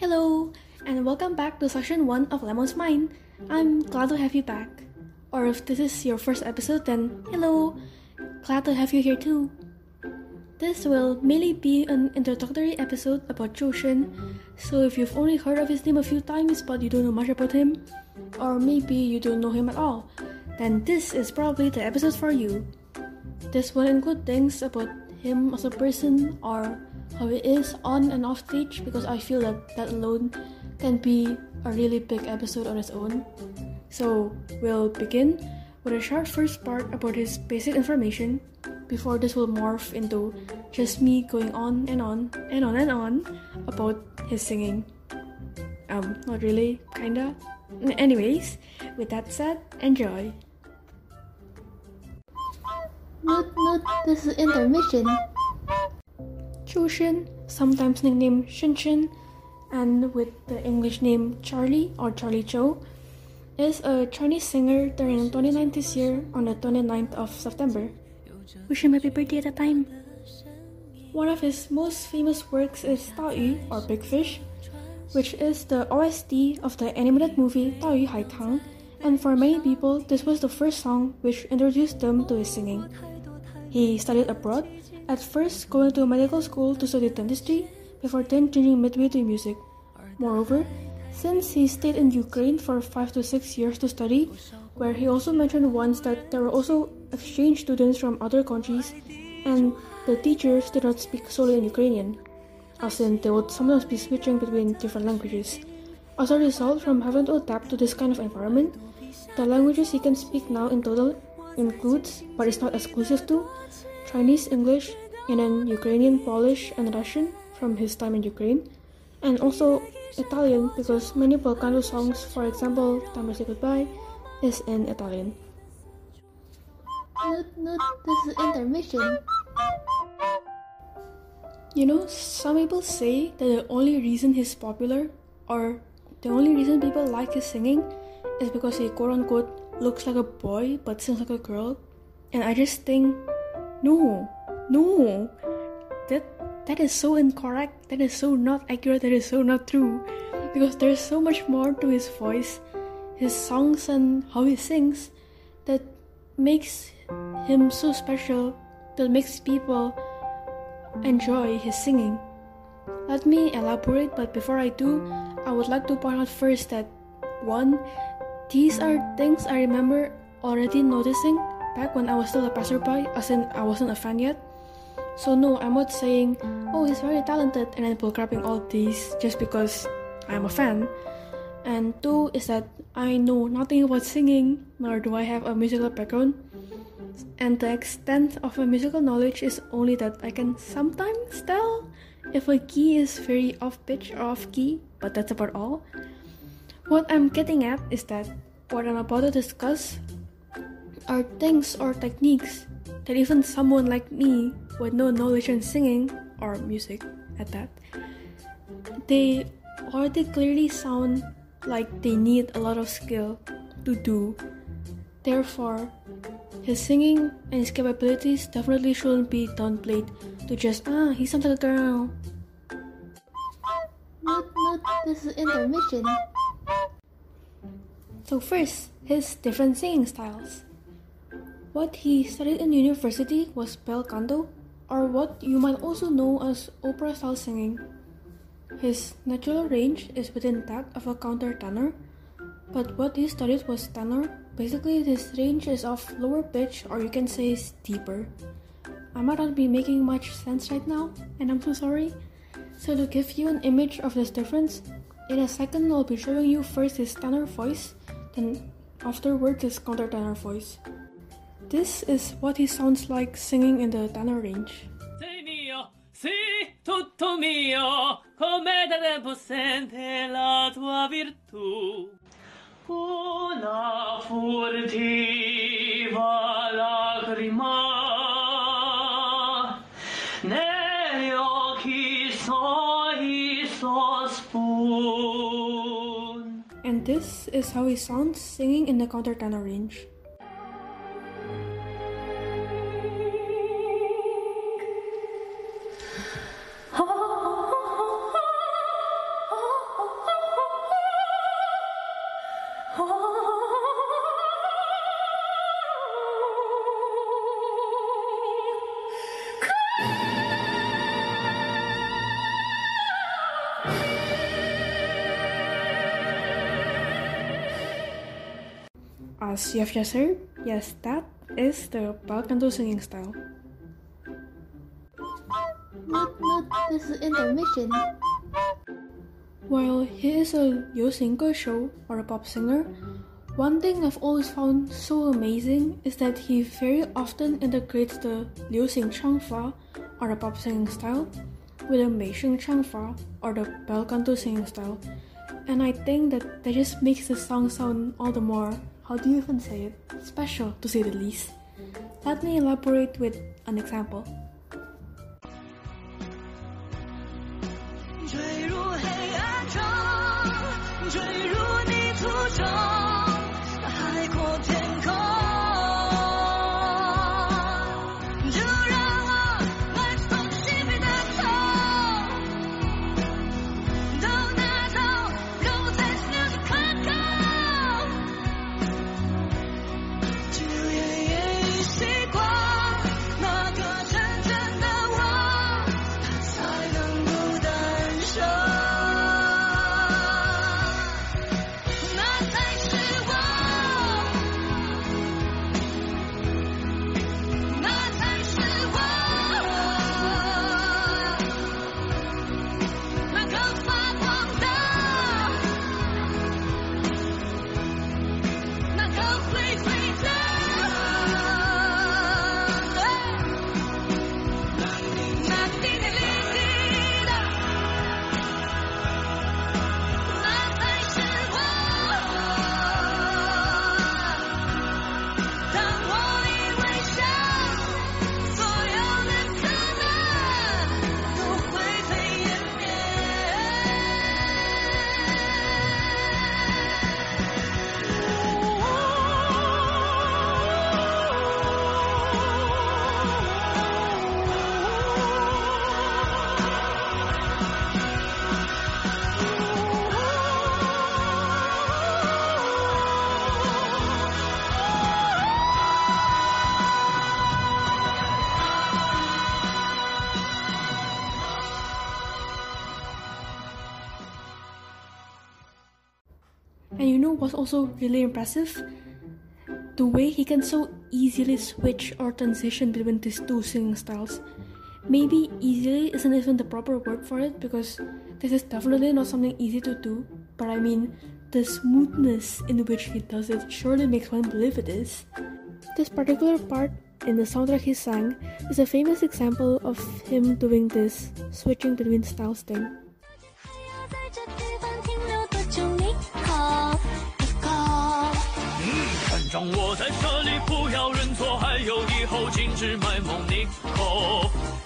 Hello, and welcome back to session 1 of Lemon's Mind. I'm glad to have you back. Or if this is your first episode, then hello, glad to have you here too. This will mainly be an introductory episode about Zhou Shen, so if you've only heard of his name a few times but you don't know much about him, or maybe you don't know him at all, then this is probably the episode for you. This will include things about him as a person or how he is on and off stage because I feel that that alone can be a really big episode on its own. So we'll begin with a short first part about his basic information before this will morph into just me going on and on and on and on about his singing. Um, not really, kinda. Anyways, with that said, enjoy. Note, note, this is intermission. Zhou Shen, sometimes nicknamed Shen, and with the English name Charlie or Charlie Zhou, is a Chinese singer turning 29 this year on the 29th of September. Wish him happy birthday at the time. One of his most famous works is Da Yu or Big Fish, which is the OST of the animated movie Da Yu Hai Tang, and for many people, this was the first song which introduced them to his singing. He studied abroad, at first going to medical school to study dentistry, before then changing midway to music. Moreover, since he stayed in Ukraine for 5 to 6 years to study, where he also mentioned once that there were also exchange students from other countries, and the teachers did not speak solely in Ukrainian, as in they would sometimes be switching between different languages. As a result, from having to adapt to this kind of environment, the languages he can speak now in total includes, but is not exclusive to, Chinese, English, and then Ukrainian, Polish, and Russian from his time in Ukraine, and also Italian because many bel canto songs, for example, Time to Say Goodbye, is in Italian. Note, note, this is intermission. You know, some people say that the only reason he's popular, or the only reason people like his singing, is because he quote unquote looks like a boy but sings like a girl. And I just think, no, no, that that is so incorrect. That is so not accurate. That is so not true. Because there's so much more to his voice, his songs, and how he sings that makes him so special. That makes people enjoy his singing. Let me elaborate, but before I do, I would like to point out first that one, these are things I remember already noticing back when I was still a passerby, as in I wasn't a fan yet. So no, I'm not saying, oh, he's very talented, and then bullcrapping all these just because I'm a fan. And two is that I know nothing about singing, nor do I have a musical background. And the extent of my musical knowledge is only that I can sometimes tell if a key is very off pitch or off key, but that's about all. What I'm getting at is that what I'm about to discuss are things or techniques that even someone like me with no knowledge in singing or music at that, they already clearly sound like they need a lot of skill to do. Therefore, his singing and his capabilities definitely shouldn't be downplayed to just, ah, he sounds like a girl. Note, note, this is intermission. So, first, his different singing styles. What he studied in university was bel canto, or what you might also know as opera style singing. His natural range is within that of a countertenor, but what he studied was tenor. Basically, this range is of lower pitch, or you can say is deeper. I might not be making much sense right now, and I'm so sorry. So, to give you an image of this difference, in a second I'll be showing you first his tenor voice, then afterwards his countertenor voice. This is what he sounds like singing in the tenor range. Sei mio, sì, tutto mio, come la tua virtù. Una furtiva lacrima negli occhi suoi sospun. And this is how he sounds singing in the countertenor range. As just heard, yes, that is the bel canto singing style. Noot noot, this is intermission. While he is a Xingge show or a pop singer, one thing I've always found so amazing is that he very often integrates the Liu Xing Changfa or a pop singing style with a Mei Sheng Changfa or the bel canto singing style. And I think that that just makes the song sound all the more, how do you even say it, special to say the least. Let me elaborate with an example. What's also really impressive? The way he can so easily switch or transition between these two singing styles. Maybe easily isn't even the proper word for it because this is definitely not something easy to do, but I mean, the smoothness in which he does it surely makes one believe it is. This particular part in the soundtrack he sang is a famous example of him doing this switching between styles thing. 让我在这里，不要认错，还有以后禁止卖萌，尼可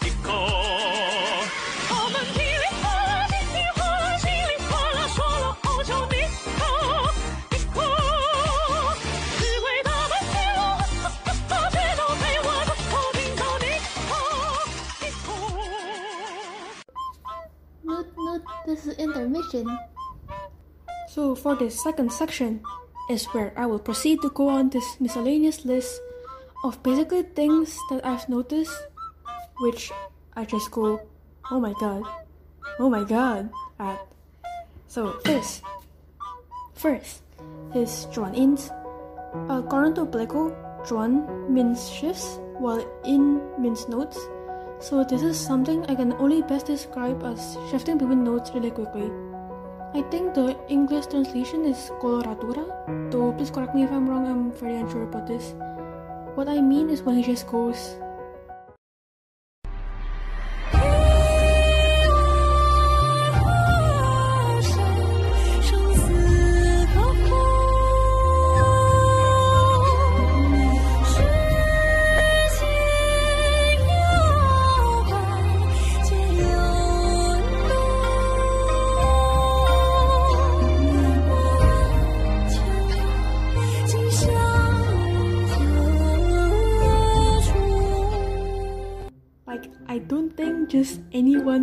尼可。我们噼里啪啦，噼里哗啦，稀里哗啦，说了好久，你可你可？只为他们陪我，哈哈哈，却都被我的头顶走，你可你可？Noot noot, this is intermission. So for this second section is where I will proceed to go on this miscellaneous list of basically things that I've noticed which I just go, oh my god, oh my god at. So first, first is zhuan yin's. Uh, according to Pleco, Zhuan means shifts while Yin means notes. So this is something I can only best describe as shifting between notes really quickly. I think the English translation is coloratura, though please correct me if I'm wrong, I'm very unsure about this. What I mean is when he just goes.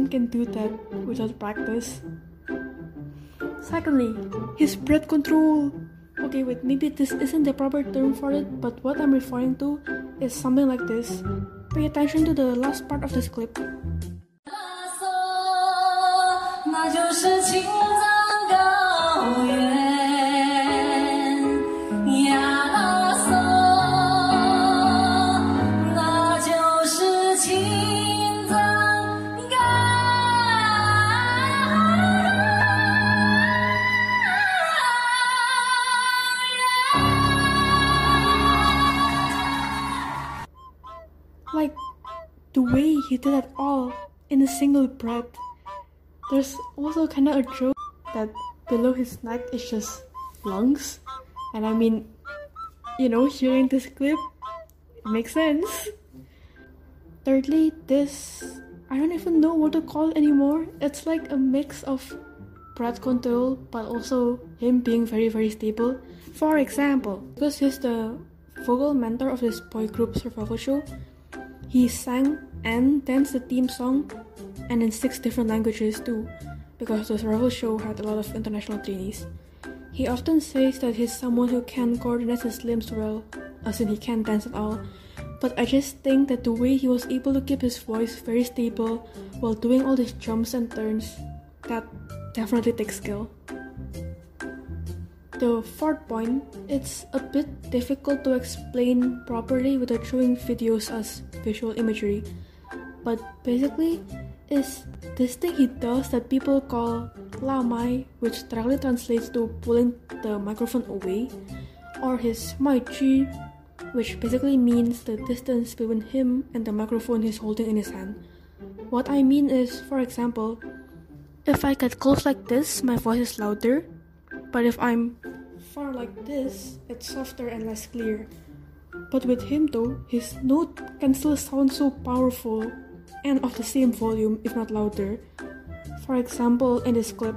Can do that without practice. Secondly, his breath control. Okay, wait, maybe this isn't the proper term for it, but what I'm referring to is something like this. Pay attention to the last part of this clip. At all in a single breath. There's also kind of a joke that below his neck is just lungs, and I mean, you know, hearing this clip, it makes sense. Thirdly, this I don't even know what to call anymore. It's like a mix of breath control, but also him being very very stable. For example, because he's the vocal mentor of this boy group survival show, he sang and danced the theme song and in six different languages too, because the survival show had a lot of international trainees. He often says that he's someone who can coordinate his limbs well, as in he can't dance at all. But I just think that the way he was able to keep his voice very stable while doing all these jumps and turns, that definitely takes skill. The fourth point, it's a bit difficult to explain properly without showing videos as visual imagery. But basically, is this thing he does that people call la mai, which directly translates to pulling the microphone away, or his mai chi, which basically means the distance between him and the microphone he's holding in his hand. What I mean is, for example, if I get close like this, my voice is louder, but if I'm far like this, it's softer and less clear. But with him though, his note can still sound so powerful and of the same volume, if not louder. For example, in this clip.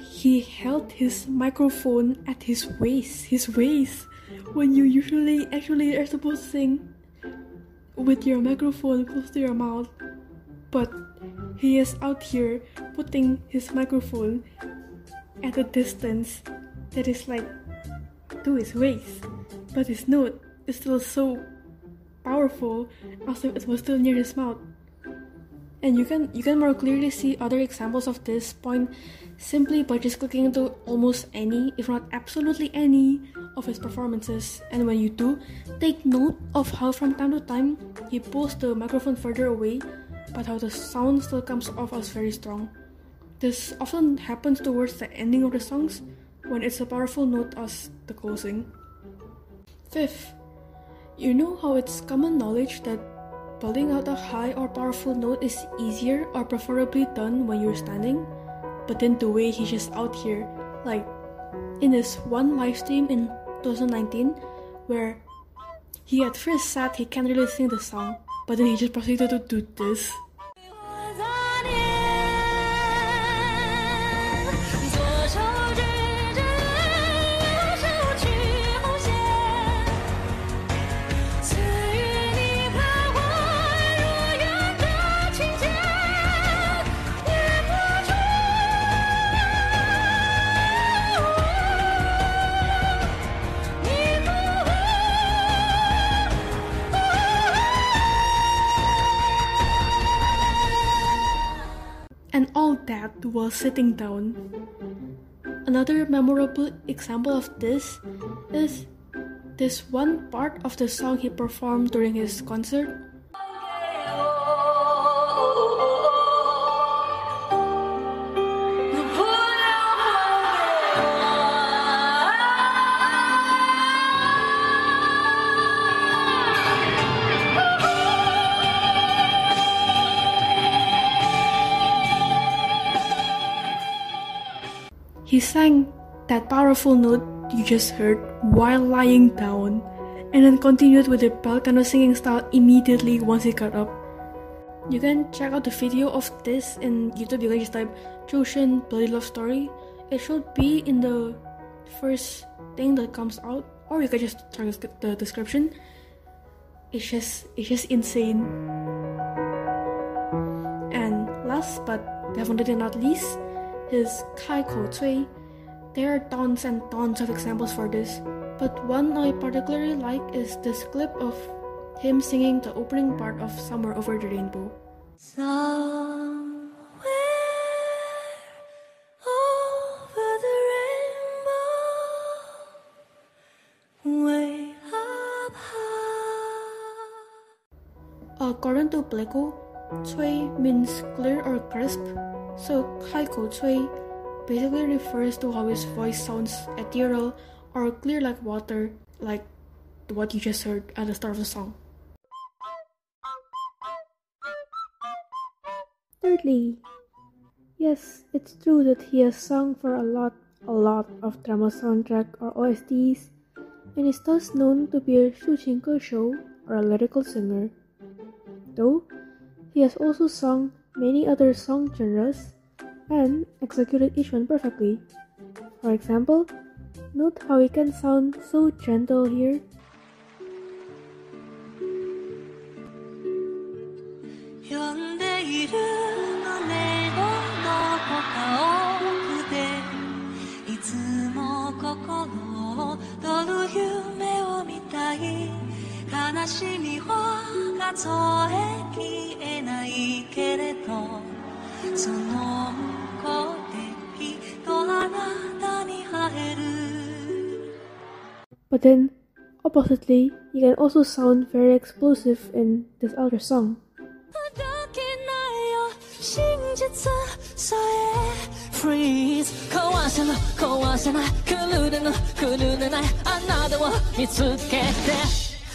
He held his microphone at his waist, his waist, when you usually actually are supposed to sing with your microphone close to your mouth. But he is out here putting his microphone at a distance that is like to his waist, but his note is still so powerful as if it was still near his mouth. And you can you can more clearly see other examples of this point simply by just clicking into almost any, if not absolutely any, of his performances. And when you do, take note of how from time to time he pulls the microphone further away, but how the sound still comes off as very strong. This often happens towards the ending of the songs when it's a powerful note as the closing. Fifth, you know how it's common knowledge that Building out a high or powerful note is easier or preferably done when you're standing, but then the way he's just out here, like in this one live stream in 2019, where he at first said he can't really sing the song, but then he just proceeded to do this. While sitting down. Another memorable example of this is this one part of the song he performed during his concert. He sang that powerful note you just heard while lying down, and then continued with the bel canto singing style immediately once he got up. You can check out the video of this in YouTube. You can just type Zhou Shen Bloody Love Story. It should be in the first thing that comes out, or you can just check the description. It's just it's just insane. And last but definitely not least, his Kai Kou Cui. There are tons and tons of examples for this, but one I particularly like is this clip of him singing the opening part of Somewhere Over the Rainbow. over the rainbow, way up high. According to Pleco, cui means clear or crisp, so Kai Kou cui basically refers to how his voice sounds ethereal or clear like water, like what you just heard at the start of the song. Thirdly, yes, it's true that he has sung for a lot, a lot of drama soundtrack or OSTs, and is thus known to be a Shuchinko show or a lyrical singer. Though, he has also sung many other song genres and executed each one perfectly. For example, note how it can sound so gentle here 悲しみは数えきれないけれどその向こうできっとあなたに会える But then, oppositely, he can also sound very explosive in this other song. だけないよ真実さえ Freeze 壊せぬ壊せない狂れぬ狂れないあなたを見つけて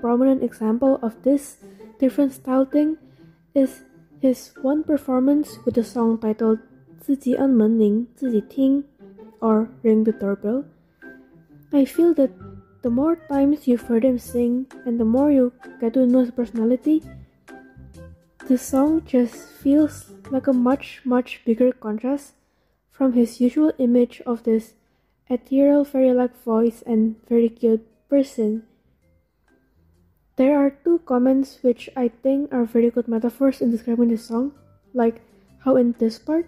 prominent example of this different style thing is his one performance with the song titled 自己按门铃,自己听 or Ring the Doorbell. I feel that the more times you've heard him sing and the more you get to know his personality, the song just feels like a much, much bigger contrast from his usual image of this ethereal fairy like voice and very cute person. there are two comments which I think are very good metaphors in describing this song, like how in this part,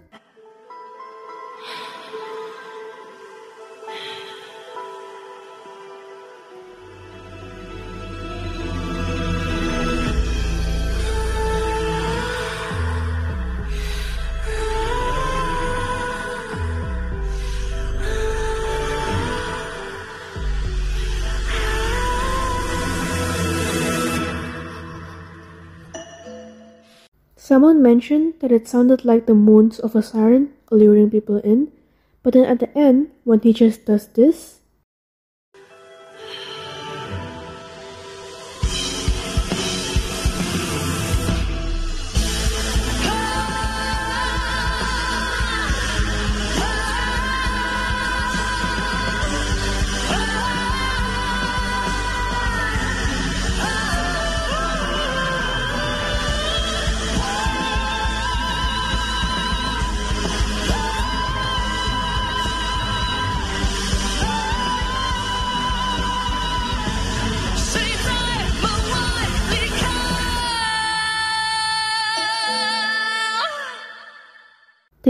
someone mentioned that it sounded like the moans of a siren alluring people in, but then at the end, when he just does this,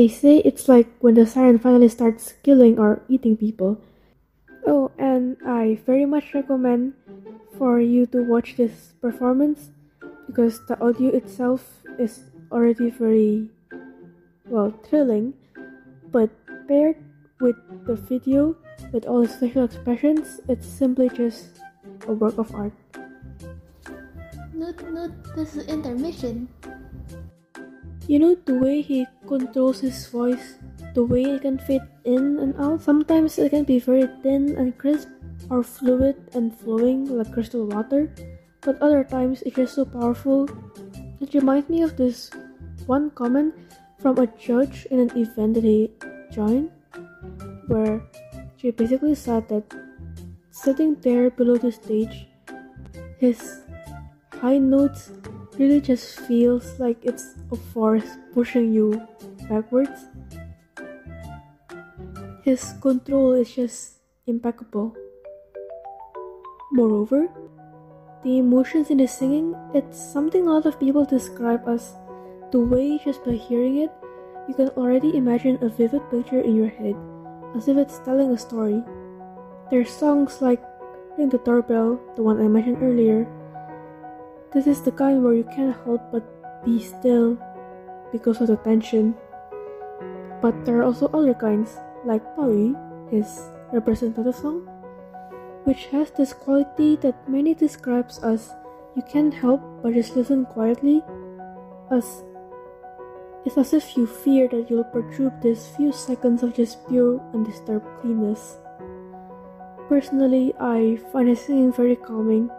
They say it's like when the siren finally starts killing or eating people. Oh, and I very much recommend for you to watch this performance because the audio itself is already very well thrilling, but paired with the video with all its facial expressions, it's simply just a work of art. Noot, noot, this is intermission. You know the way he controls his voice, the way it can fit in and out. Sometimes it can be very thin and crisp, or fluid and flowing like crystal water, but other times it's so powerful. It reminds me of this one comment from a judge in an event that he joined, where she basically said that sitting there below the stage, his high notes really just feels like it's a force pushing you backwards. His control is just impeccable. Moreover, the emotions in his singing, it's something a lot of people describe as the way just by hearing it, you can already imagine a vivid picture in your head, as if it's telling a story. There's songs like Ring the Doorbell, the one I mentioned earlier. This is the kind where you can't help but be still because of the tension. But there are also other kinds, like Taoyu, his representative song, which has this quality that many describes as you can't help but just listen quietly, as it's as if you fear that you'll perturb these few seconds of just pure undisturbed cleanness. Personally, I find his singing very calming,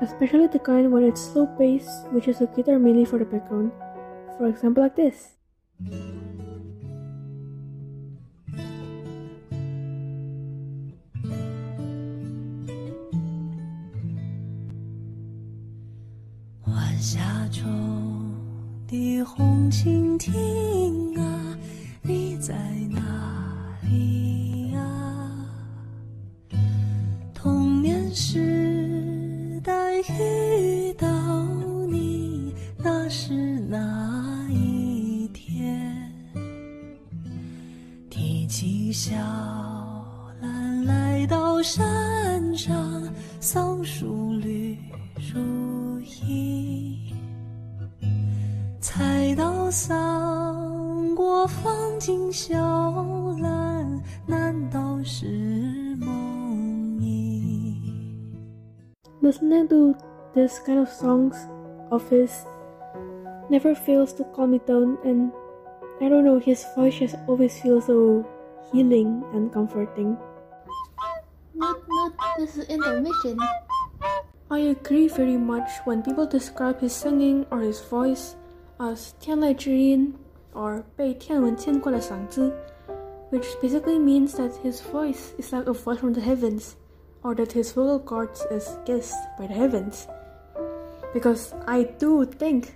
especially the kind when it's slow paced, which is a guitar mainly for the background. For example, like this. 小兰来到山上，桑树绿如茵，采到桑果放进小篮，难道是梦呓？ Listening to this kind of songs of his never fails to calm me down, and I don't know, his voice just always feels so healing and comforting. Note, note, this is intermission. I agree very much when people describe his singing or his voice as 天籁之音 or 被天文牵挂的嗓子, which basically means that his voice is like a voice from the heavens, or that his vocal cords is kissed by the heavens. Because I do think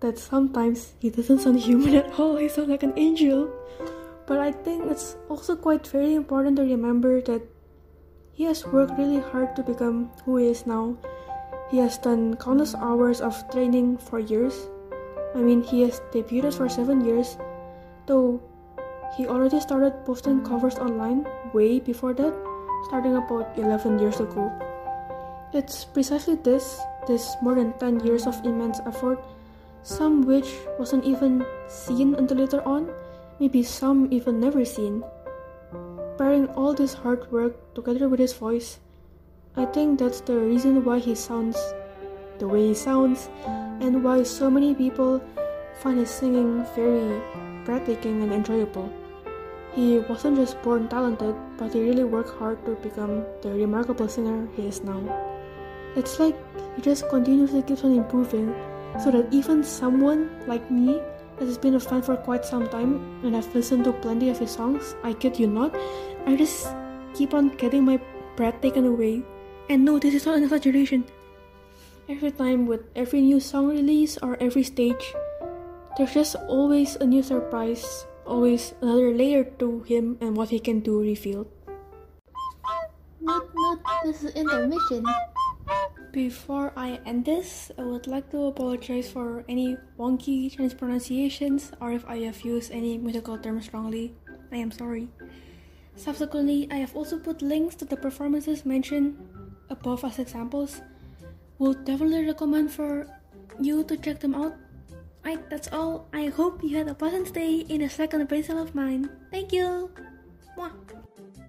that sometimes he doesn't sound human at all, he sounds like an angel. But I think it's also quite very important to remember that he has worked really hard to become who he is now. He has done countless hours of training for years. I mean, he has debuted for seven years, though he already started posting covers online way before that, starting about 11 years ago. It's precisely this, this more than 10 years of immense effort, some which wasn't even seen until later on, maybe some even never seen pairing all this hard work together with his voice, I think that's the reason why he sounds the way he sounds and why so many people find his singing very breathtaking and enjoyable. He wasn't just born talented, but he really worked hard to become the remarkable singer he is now. It's like he just continuously keeps on improving so that even someone like me that has been a fan for quite some time and I've listened to plenty of his songs, I kid you not, I just keep on getting my breath taken away. And no, this is not an exaggeration. Every time with every new song release or every stage, there's just always a new surprise, always another layer to him and what he can do revealed. Note, note, this is intermission. Before I end this, I would like to apologize for any wonky Chinese pronunciations or if I have used any musical terms wrongly. I am sorry. Subsequently, I have also put links to the performances mentioned above as examples. Would definitely recommend for you to check them out. Alright, that's all. I hope you had a pleasant stay in a second appraisal of mine. Thank you! Mwah.